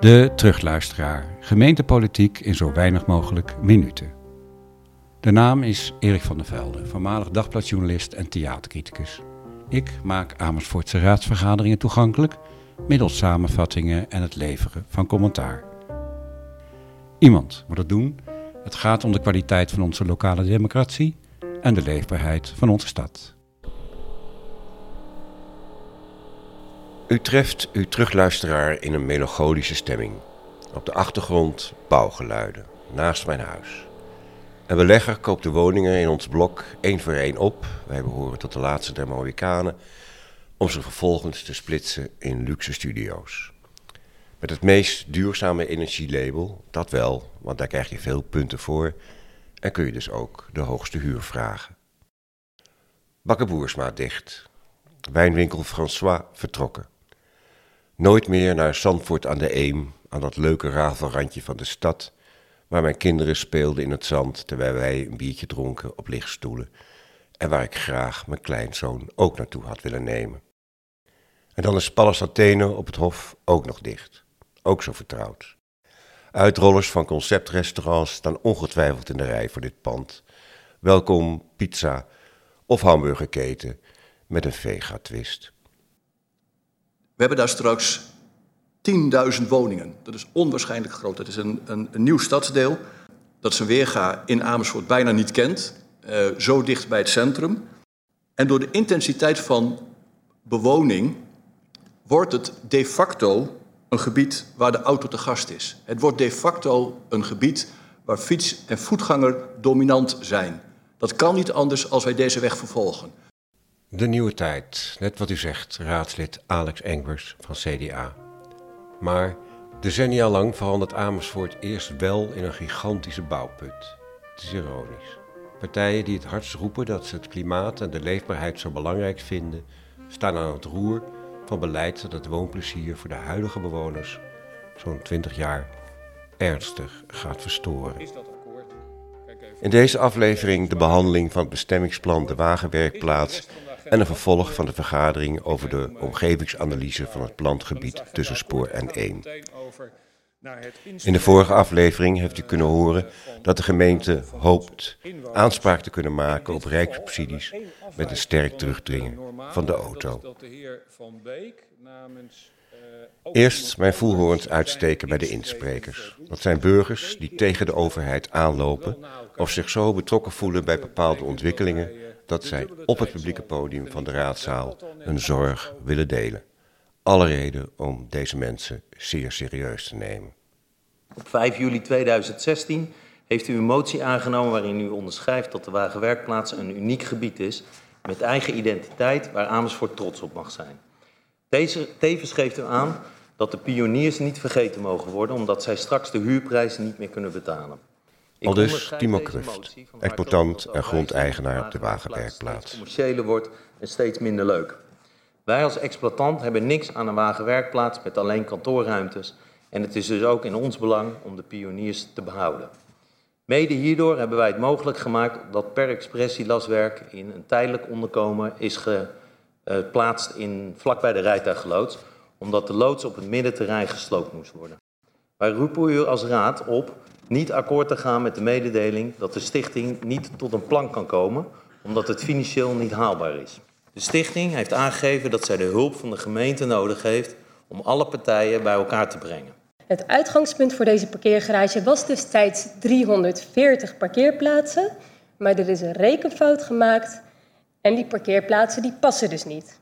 De terugluisteraar, gemeentepolitiek in zo weinig mogelijk minuten. De naam is Erik van der Velde, voormalig dagbladjournalist en theatercriticus. Ik maak Amersfoortse raadsvergaderingen toegankelijk middels samenvattingen en het leveren van commentaar. Iemand moet het doen. Het gaat om de kwaliteit van onze lokale democratie en de leefbaarheid van onze stad. U treft uw terugluisteraar in een melancholische stemming. Op de achtergrond bouwgeluiden, naast mijn huis. Een belegger koopt de woningen in ons blok één voor één op. Wij behoren tot de laatste der Mohikanen. Om ze vervolgens te splitsen in luxe studio's. Met het meest duurzame energielabel, dat wel, want daar krijg je veel punten voor. En kun je dus ook de hoogste huur vragen. Bakker Boersma dicht. Wijnwinkel François vertrokken. Nooit meer naar Zandvoort aan de Eem, aan dat leuke rafelrandje van de stad, waar mijn kinderen speelden in het zand terwijl wij een biertje dronken op lichtstoelen en waar ik graag mijn kleinzoon ook naartoe had willen nemen. En dan is Pallas Athene op het Hof ook nog dicht, ook zo vertrouwd. Uitrollers van conceptrestaurants staan ongetwijfeld in de rij voor dit pand. Welkom pizza of hamburgerketen met een vega-twist. We hebben daar straks 10.000 woningen. Dat is onwaarschijnlijk groot. Dat is een, een, een nieuw stadsdeel dat zijn weerga in Amersfoort bijna niet kent. Uh, zo dicht bij het centrum. En door de intensiteit van bewoning wordt het de facto een gebied waar de auto te gast is. Het wordt de facto een gebied waar fiets- en voetganger dominant zijn. Dat kan niet anders als wij deze weg vervolgen. De nieuwe tijd, net wat u zegt, raadslid Alex Engbers van CDA. Maar decennia lang verandert Amersfoort eerst wel in een gigantische bouwput. Het is ironisch. Partijen die het hardst roepen dat ze het klimaat en de leefbaarheid zo belangrijk vinden, staan aan het roer van beleid dat het woonplezier voor de huidige bewoners zo'n 20 jaar ernstig gaat verstoren. In deze aflevering de behandeling van het bestemmingsplan De Wagenwerkplaats en een vervolg van de vergadering over de omgevingsanalyse van het plantgebied tussen Spoor en 1. In de vorige aflevering heeft u kunnen horen dat de gemeente hoopt aanspraak te kunnen maken op rijkssubsidies met een sterk terugdringen van de auto. Eerst mijn voelhorens uitsteken bij de insprekers. Dat zijn burgers die tegen de overheid aanlopen of zich zo betrokken voelen bij bepaalde ontwikkelingen dat zij op het publieke podium van de raadzaal hun zorg willen delen. Alle reden om deze mensen zeer serieus te nemen. Op 5 juli 2016 heeft u een motie aangenomen waarin u onderschrijft dat de Wagenwerkplaats een uniek gebied is met eigen identiteit waar Amersfoort trots op mag zijn. Deze, tevens geeft u aan dat de pioniers niet vergeten mogen worden omdat zij straks de huurprijs niet meer kunnen betalen. Al dus Timo Kruft, exploitant en grondeigenaar op de wagenwerkplaats. commerciële wordt en steeds minder leuk. Wij als exploitant hebben niks aan een wagenwerkplaats met alleen kantoorruimtes en het is dus ook in ons belang om de pioniers te behouden. Mede hierdoor hebben wij het mogelijk gemaakt dat per expressie laswerk in een tijdelijk onderkomen is geplaatst in, vlakbij de rijtuigloods, omdat de loods op het middenterrein gesloopt moest worden. Wij roepen u als raad op niet akkoord te gaan met de mededeling dat de stichting niet tot een plan kan komen, omdat het financieel niet haalbaar is. De stichting heeft aangegeven dat zij de hulp van de gemeente nodig heeft om alle partijen bij elkaar te brengen. Het uitgangspunt voor deze parkeergarage was destijds 340 parkeerplaatsen, maar er is een rekenfout gemaakt en die parkeerplaatsen die passen dus niet.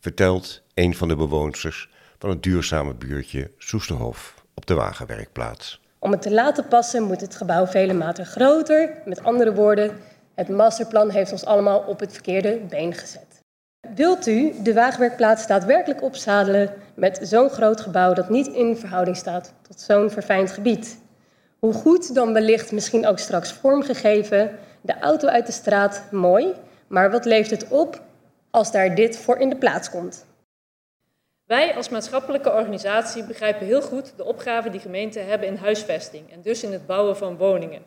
Vertelt een van de bewoners van het duurzame buurtje Soesterhof op de wagenwerkplaats. Om het te laten passen moet het gebouw vele maten groter. Met andere woorden, het masterplan heeft ons allemaal op het verkeerde been gezet. Wilt u de waagwerkplaats daadwerkelijk opzadelen met zo'n groot gebouw dat niet in verhouding staat tot zo'n verfijnd gebied? Hoe goed dan wellicht misschien ook straks vormgegeven, de auto uit de straat, mooi, maar wat leeft het op als daar dit voor in de plaats komt? Wij als maatschappelijke organisatie begrijpen heel goed de opgave die gemeenten hebben in huisvesting en dus in het bouwen van woningen.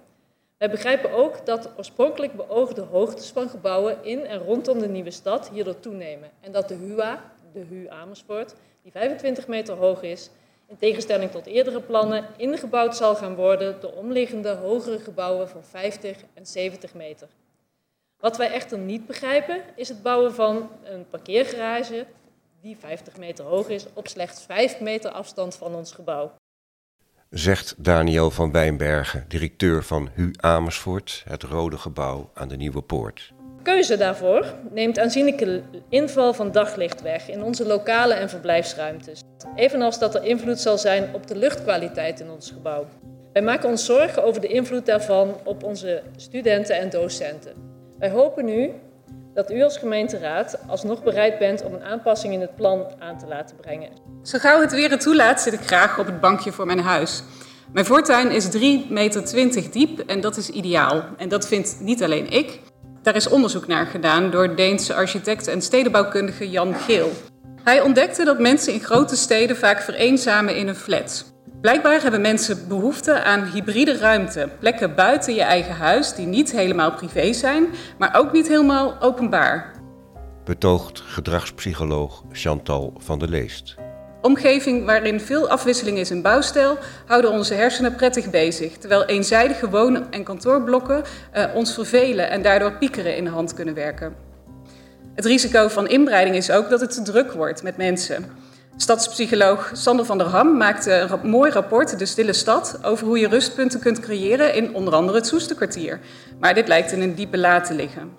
Wij begrijpen ook dat oorspronkelijk beoogde hoogtes van gebouwen in en rondom de nieuwe stad hierdoor toenemen en dat de HUA, de HU Amersfoort, die 25 meter hoog is, in tegenstelling tot eerdere plannen, ingebouwd zal gaan worden door omliggende hogere gebouwen van 50 en 70 meter. Wat wij echter niet begrijpen is het bouwen van een parkeergarage die 50 meter hoog is op slechts 5 meter afstand van ons gebouw. Zegt Daniel van Wijnbergen, directeur van HU Amersfoort, het rode gebouw aan de Nieuwe Poort. Keuze daarvoor neemt aanzienlijke inval van daglicht weg in onze lokale en verblijfsruimtes. Evenals dat er invloed zal zijn op de luchtkwaliteit in ons gebouw. Wij maken ons zorgen over de invloed daarvan op onze studenten en docenten. Wij hopen nu dat u als gemeenteraad alsnog bereid bent om een aanpassing in het plan aan te laten brengen. Zo gauw het weer het toelaat, zit ik graag op het bankje voor mijn huis. Mijn voortuin is 3,20 meter diep en dat is ideaal. En dat vindt niet alleen ik. Daar is onderzoek naar gedaan door Deense architect en stedenbouwkundige Jan Geel. Hij ontdekte dat mensen in grote steden vaak vereenzamen in een flat. Blijkbaar hebben mensen behoefte aan hybride ruimte, plekken buiten je eigen huis die niet helemaal privé zijn, maar ook niet helemaal openbaar. Betoogt gedragspsycholoog Chantal van der Leest. Omgeving waarin veel afwisseling is in bouwstijl houden onze hersenen prettig bezig, terwijl eenzijdige woon- en kantoorblokken uh, ons vervelen en daardoor piekeren in de hand kunnen werken. Het risico van inbreiding is ook dat het te druk wordt met mensen. Stadspsycholoog Sander van der Ham maakte een mooi rapport, De Stille Stad, over hoe je rustpunten kunt creëren in onder andere het Soesterkwartier. Maar dit lijkt in een diepe la te liggen.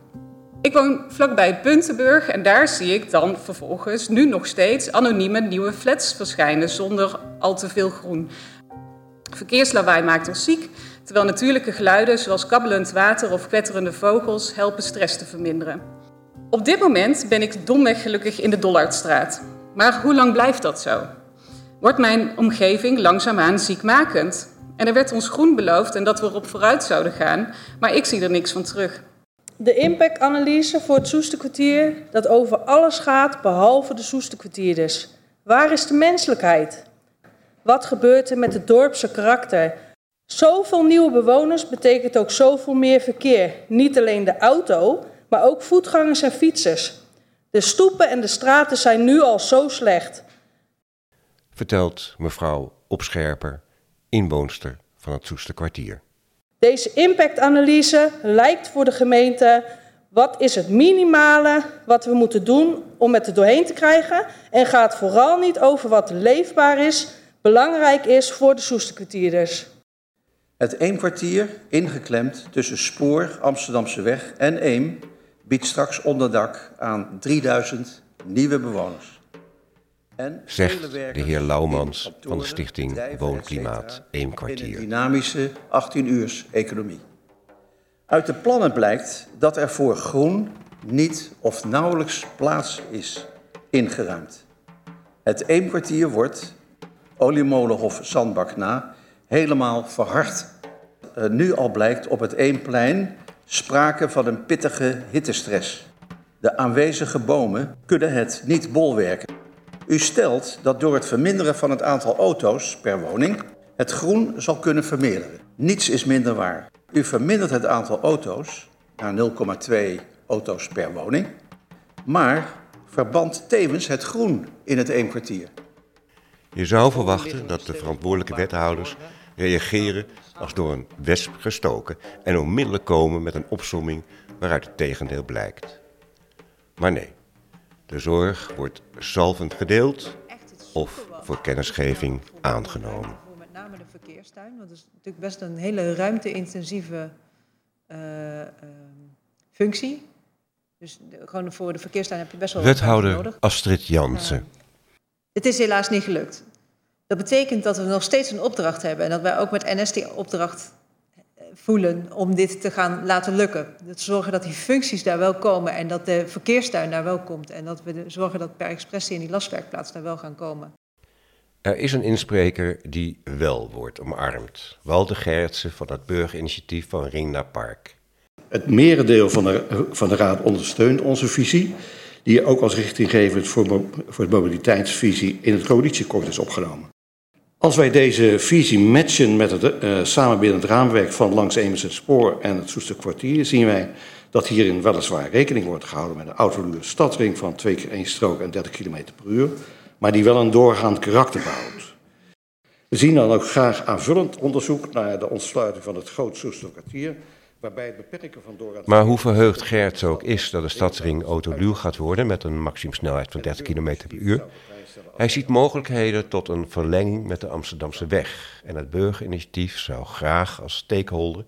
Ik woon vlakbij Puntenburg en daar zie ik dan vervolgens nu nog steeds anonieme nieuwe flats verschijnen zonder al te veel groen. Verkeerslawaai maakt ons ziek, terwijl natuurlijke geluiden zoals kabbelend water of kwetterende vogels helpen stress te verminderen. Op dit moment ben ik domweg gelukkig in de Dollardstraat. Maar hoe lang blijft dat zo? Wordt mijn omgeving langzaamaan ziekmakend? En er werd ons groen beloofd en dat we erop vooruit zouden gaan, maar ik zie er niks van terug. De impactanalyse voor het Soesterkwartier dat over alles gaat behalve de Soesterkwartierders. Waar is de menselijkheid? Wat gebeurt er met het dorpse karakter? Zoveel nieuwe bewoners betekent ook zoveel meer verkeer. Niet alleen de auto, maar ook voetgangers en fietsers. De stoepen en de straten zijn nu al zo slecht. Vertelt mevrouw Opscherper, inwoonster van het Soesterkwartier. Deze impactanalyse lijkt voor de gemeente wat is het minimale wat we moeten doen om het er doorheen te krijgen en gaat vooral niet over wat leefbaar is, belangrijk is voor de Soesterkwartierders. Het Eemkwartier, ingeklemd tussen Spoor, Amsterdamse Weg en Eem, biedt straks onderdak aan 3000 nieuwe bewoners. En Zegt de heer Laumans van de stichting Woonklimaat Eemkwartier. Een dynamische 18-uurs-economie. Uit de plannen blijkt dat er voor groen niet of nauwelijks plaats is ingeruimd. Het Eemkwartier wordt, oliemolenhof Zandbak na, helemaal verhard. Uh, nu al blijkt op het Eemplein sprake van een pittige hittestress. De aanwezige bomen kunnen het niet bolwerken. U stelt dat door het verminderen van het aantal auto's per woning het groen zal kunnen vermeerderen. Niets is minder waar. U vermindert het aantal auto's naar 0,2 auto's per woning, maar verband tevens het groen in het Eemkwartier. Je zou verwachten dat de verantwoordelijke wethouders reageren als door een wesp gestoken en onmiddellijk komen met een opsomming waaruit het tegendeel blijkt. Maar nee, de zorg wordt zalvend gedeeld of voor kennisgeving aangenomen. Met name de verkeerstuin, want dat is natuurlijk best een hele ruimte-intensieve uh, uh, functie. Dus gewoon voor de verkeerstuin heb je best wel Wethouder nodig. Astrid Jansen. Uh, het is helaas niet gelukt. Dat betekent dat we nog steeds een opdracht hebben en dat wij ook met NS die opdracht voelen om dit te gaan laten lukken. Dat zorgen dat die functies daar wel komen en dat de verkeerstuin daar wel komt. En dat we zorgen dat per expressie in die laswerkplaats daar wel gaan komen. Er is een inspreker die wel wordt omarmd. Walter Gerritsen van het burgerinitiatief van Ring naar Park. Het merendeel van de, van de Raad ondersteunt onze visie, die ook als richtinggevend voor, voor de mobiliteitsvisie in het coalitieakkoord is opgenomen. Als wij deze visie matchen met het uh, samenbindend raamwerk van langs Emerson Spoor en het Soester Kwartier, zien wij dat hierin weliswaar rekening wordt gehouden met een autoluur stadring van 2 keer 1 strook en 30 km per uur, maar die wel een doorgaand karakter bouwt. We zien dan ook graag aanvullend onderzoek naar de ontsluiting van het Groot Soesterkwartier, waarbij het beperken van doorgaans... Maar hoe verheugd Gert ook is dat de stadsring autoluw gaat worden met een maximumsnelheid van 30 km per uur, hij ziet mogelijkheden tot een verlenging met de Amsterdamse weg. En het burgerinitiatief zou graag als stakeholder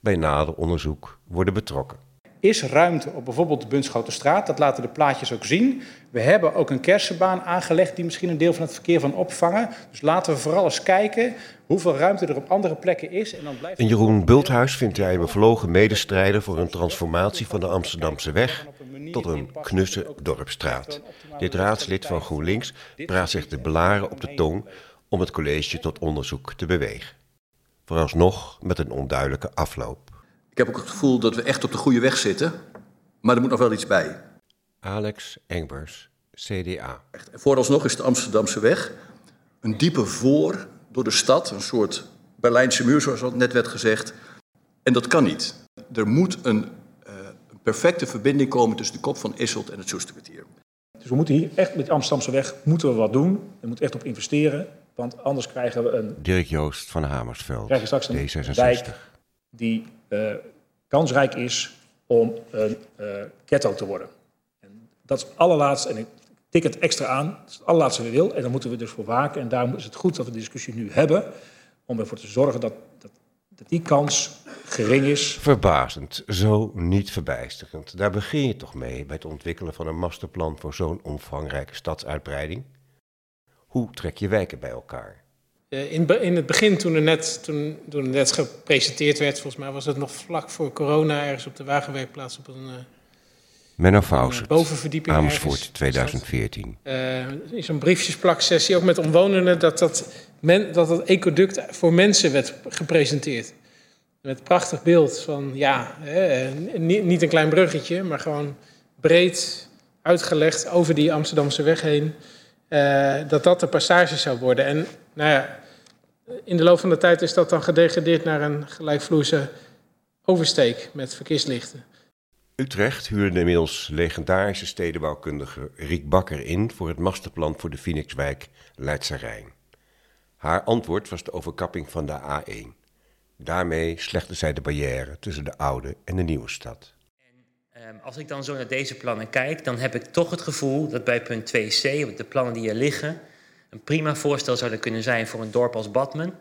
bij nader onderzoek worden betrokken is ruimte op bijvoorbeeld de Bunschotenstraat. Dat laten de plaatjes ook zien. We hebben ook een kersenbaan aangelegd die misschien een deel van het verkeer van opvangen. Dus laten we vooral eens kijken hoeveel ruimte er op andere plekken is. En, dan blijft... en Jeroen Bulthuis vindt hij een bevlogen medestrijder voor een transformatie van de Amsterdamse weg tot een knusse dorpstraat. Dit raadslid van GroenLinks praat zich de blaren op de tong om het college tot onderzoek te bewegen. Vooralsnog met een onduidelijke afloop. Ik heb ook het gevoel dat we echt op de goede weg zitten, maar er moet nog wel iets bij. Alex Engbers, CDA. Vooralsnog is de Amsterdamse weg een diepe voor door de stad, een soort Berlijnse muur, zoals al net werd gezegd. En dat kan niet. Er moet een, een perfecte verbinding komen tussen de kop van Isselt en het Soesterkwartier. Dus we moeten hier echt met de Amsterdamse weg moeten we wat doen. We moeten echt op investeren, want anders krijgen we een... Dirk Joost van Hamersveld, krijgen straks een D66. dijk die uh, kansrijk is om een uh, ghetto te worden. En dat is het allerlaatste, en ik tik het extra aan, dat is het allerlaatste wat we wil. En daar moeten we dus voor waken. En daarom is het goed dat we de discussie nu hebben, om ervoor te zorgen dat, dat, dat die kans gering is. Verbazend, zo niet verbijsterend. Daar begin je toch mee bij het ontwikkelen van een masterplan voor zo'n omvangrijke stadsuitbreiding? Hoe trek je wijken bij elkaar? Eh, in, in het begin, toen, er net, toen, toen het net gepresenteerd werd, volgens mij was het nog vlak voor corona, ergens op de wagenwerkplaats op een. Menno bovenverdieping Amersfoort ergens, 2014. Uh, in zo'n briefjesplaksessie, ook met omwonenden, dat dat, men, dat dat ecoduct voor mensen werd gepresenteerd. Met een prachtig beeld van, ja, eh, niet, niet een klein bruggetje, maar gewoon breed uitgelegd over die Amsterdamse weg heen. Uh, dat dat de passage zou worden. En nou ja, in de loop van de tijd is dat dan gedegradeerd naar een gelijkvloerse oversteek met verkeerslichten. Utrecht huurde de inmiddels legendarische stedenbouwkundige Riek Bakker in voor het masterplan voor de Phoenixwijk Leidse Rijn. Haar antwoord was de overkapping van de A1. Daarmee slechte zij de barrière tussen de oude en de nieuwe stad. En, um, als ik dan zo naar deze plannen kijk, dan heb ik toch het gevoel dat bij punt 2c, de plannen die er liggen, een prima voorstel zou kunnen zijn voor een dorp als Badmen,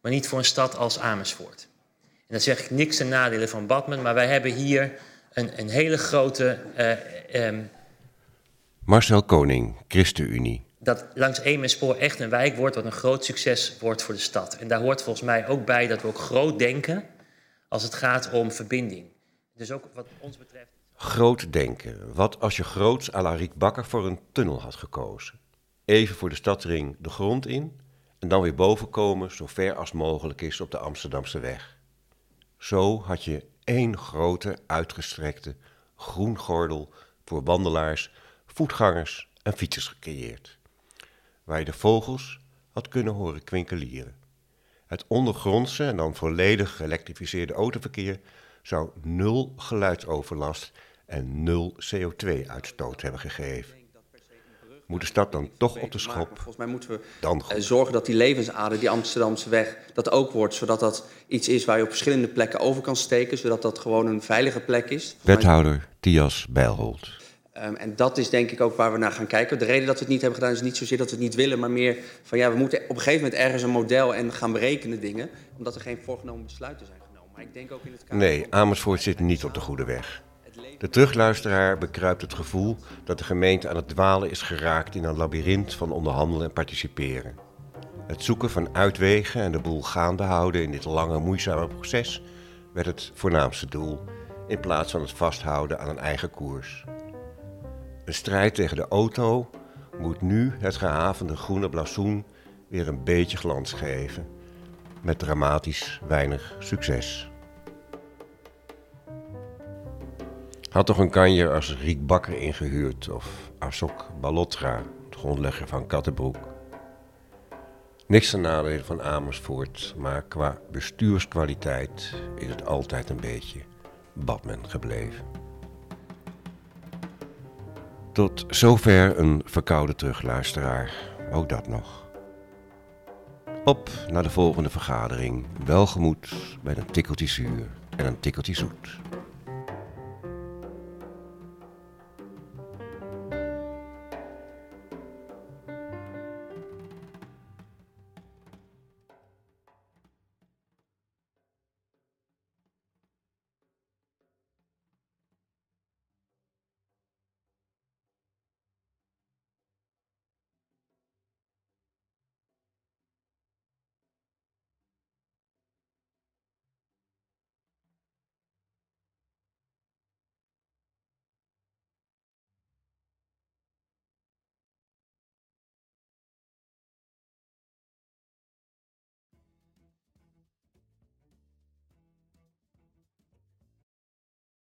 maar niet voor een stad als Amersfoort. En dan zeg ik niks ten nadele van Badmen, maar wij hebben hier een, een hele grote. Uh, um, Marcel Koning, ChristenUnie. Dat langs Eemenspoor echt een wijk wordt wat een groot succes wordt voor de stad. En daar hoort volgens mij ook bij dat we ook groot denken als het gaat om verbinding. Dus ook wat ons betreft. Groot denken. Wat als je groots à la Riek Bakker voor een tunnel had gekozen? even voor de stadsring de grond in en dan weer boven komen zo ver als mogelijk is op de Amsterdamse weg. Zo had je één grote uitgestrekte groengordel voor wandelaars, voetgangers en fietsers gecreëerd, waar je de vogels had kunnen horen kwinkelieren. Het ondergrondse en dan volledig geëlektrificeerde autoverkeer zou nul geluidsoverlast en nul CO2-uitstoot hebben gegeven. Moet de stad dan toch op de schop? Volgens mij moeten we dan eh, zorgen dat die levensader, die Amsterdamse weg, dat ook wordt. Zodat dat iets is waar je op verschillende plekken over kan steken. Zodat dat gewoon een veilige plek is. Wethouder Tias Bijlholt. Um, en dat is denk ik ook waar we naar gaan kijken. De reden dat we het niet hebben gedaan is niet zozeer dat we het niet willen, maar meer van ja, we moeten op een gegeven moment ergens een model en gaan berekenen dingen, omdat er geen voorgenomen besluiten zijn genomen. Maar ik denk ook in het kader nee, Amersfoort zit niet op de goede weg. De terugluisteraar bekruipt het gevoel dat de gemeente aan het dwalen is geraakt in een labyrint van onderhandelen en participeren. Het zoeken van uitwegen en de boel gaande houden in dit lange, moeizame proces werd het voornaamste doel, in plaats van het vasthouden aan een eigen koers. Een strijd tegen de auto moet nu het gehavende groene blazoen weer een beetje glans geven, met dramatisch weinig succes. Had toch een kanjer als Riek Bakker ingehuurd of Asok Balotra, de grondlegger van Kattenbroek. Niks ten nadele van Amersfoort, maar qua bestuurskwaliteit is het altijd een beetje Batman gebleven. Tot zover een verkoude terugluisteraar, ook dat nog. Op naar de volgende vergadering. Welgemoed bij een tikkeltje zuur en een tikkeltje zoet.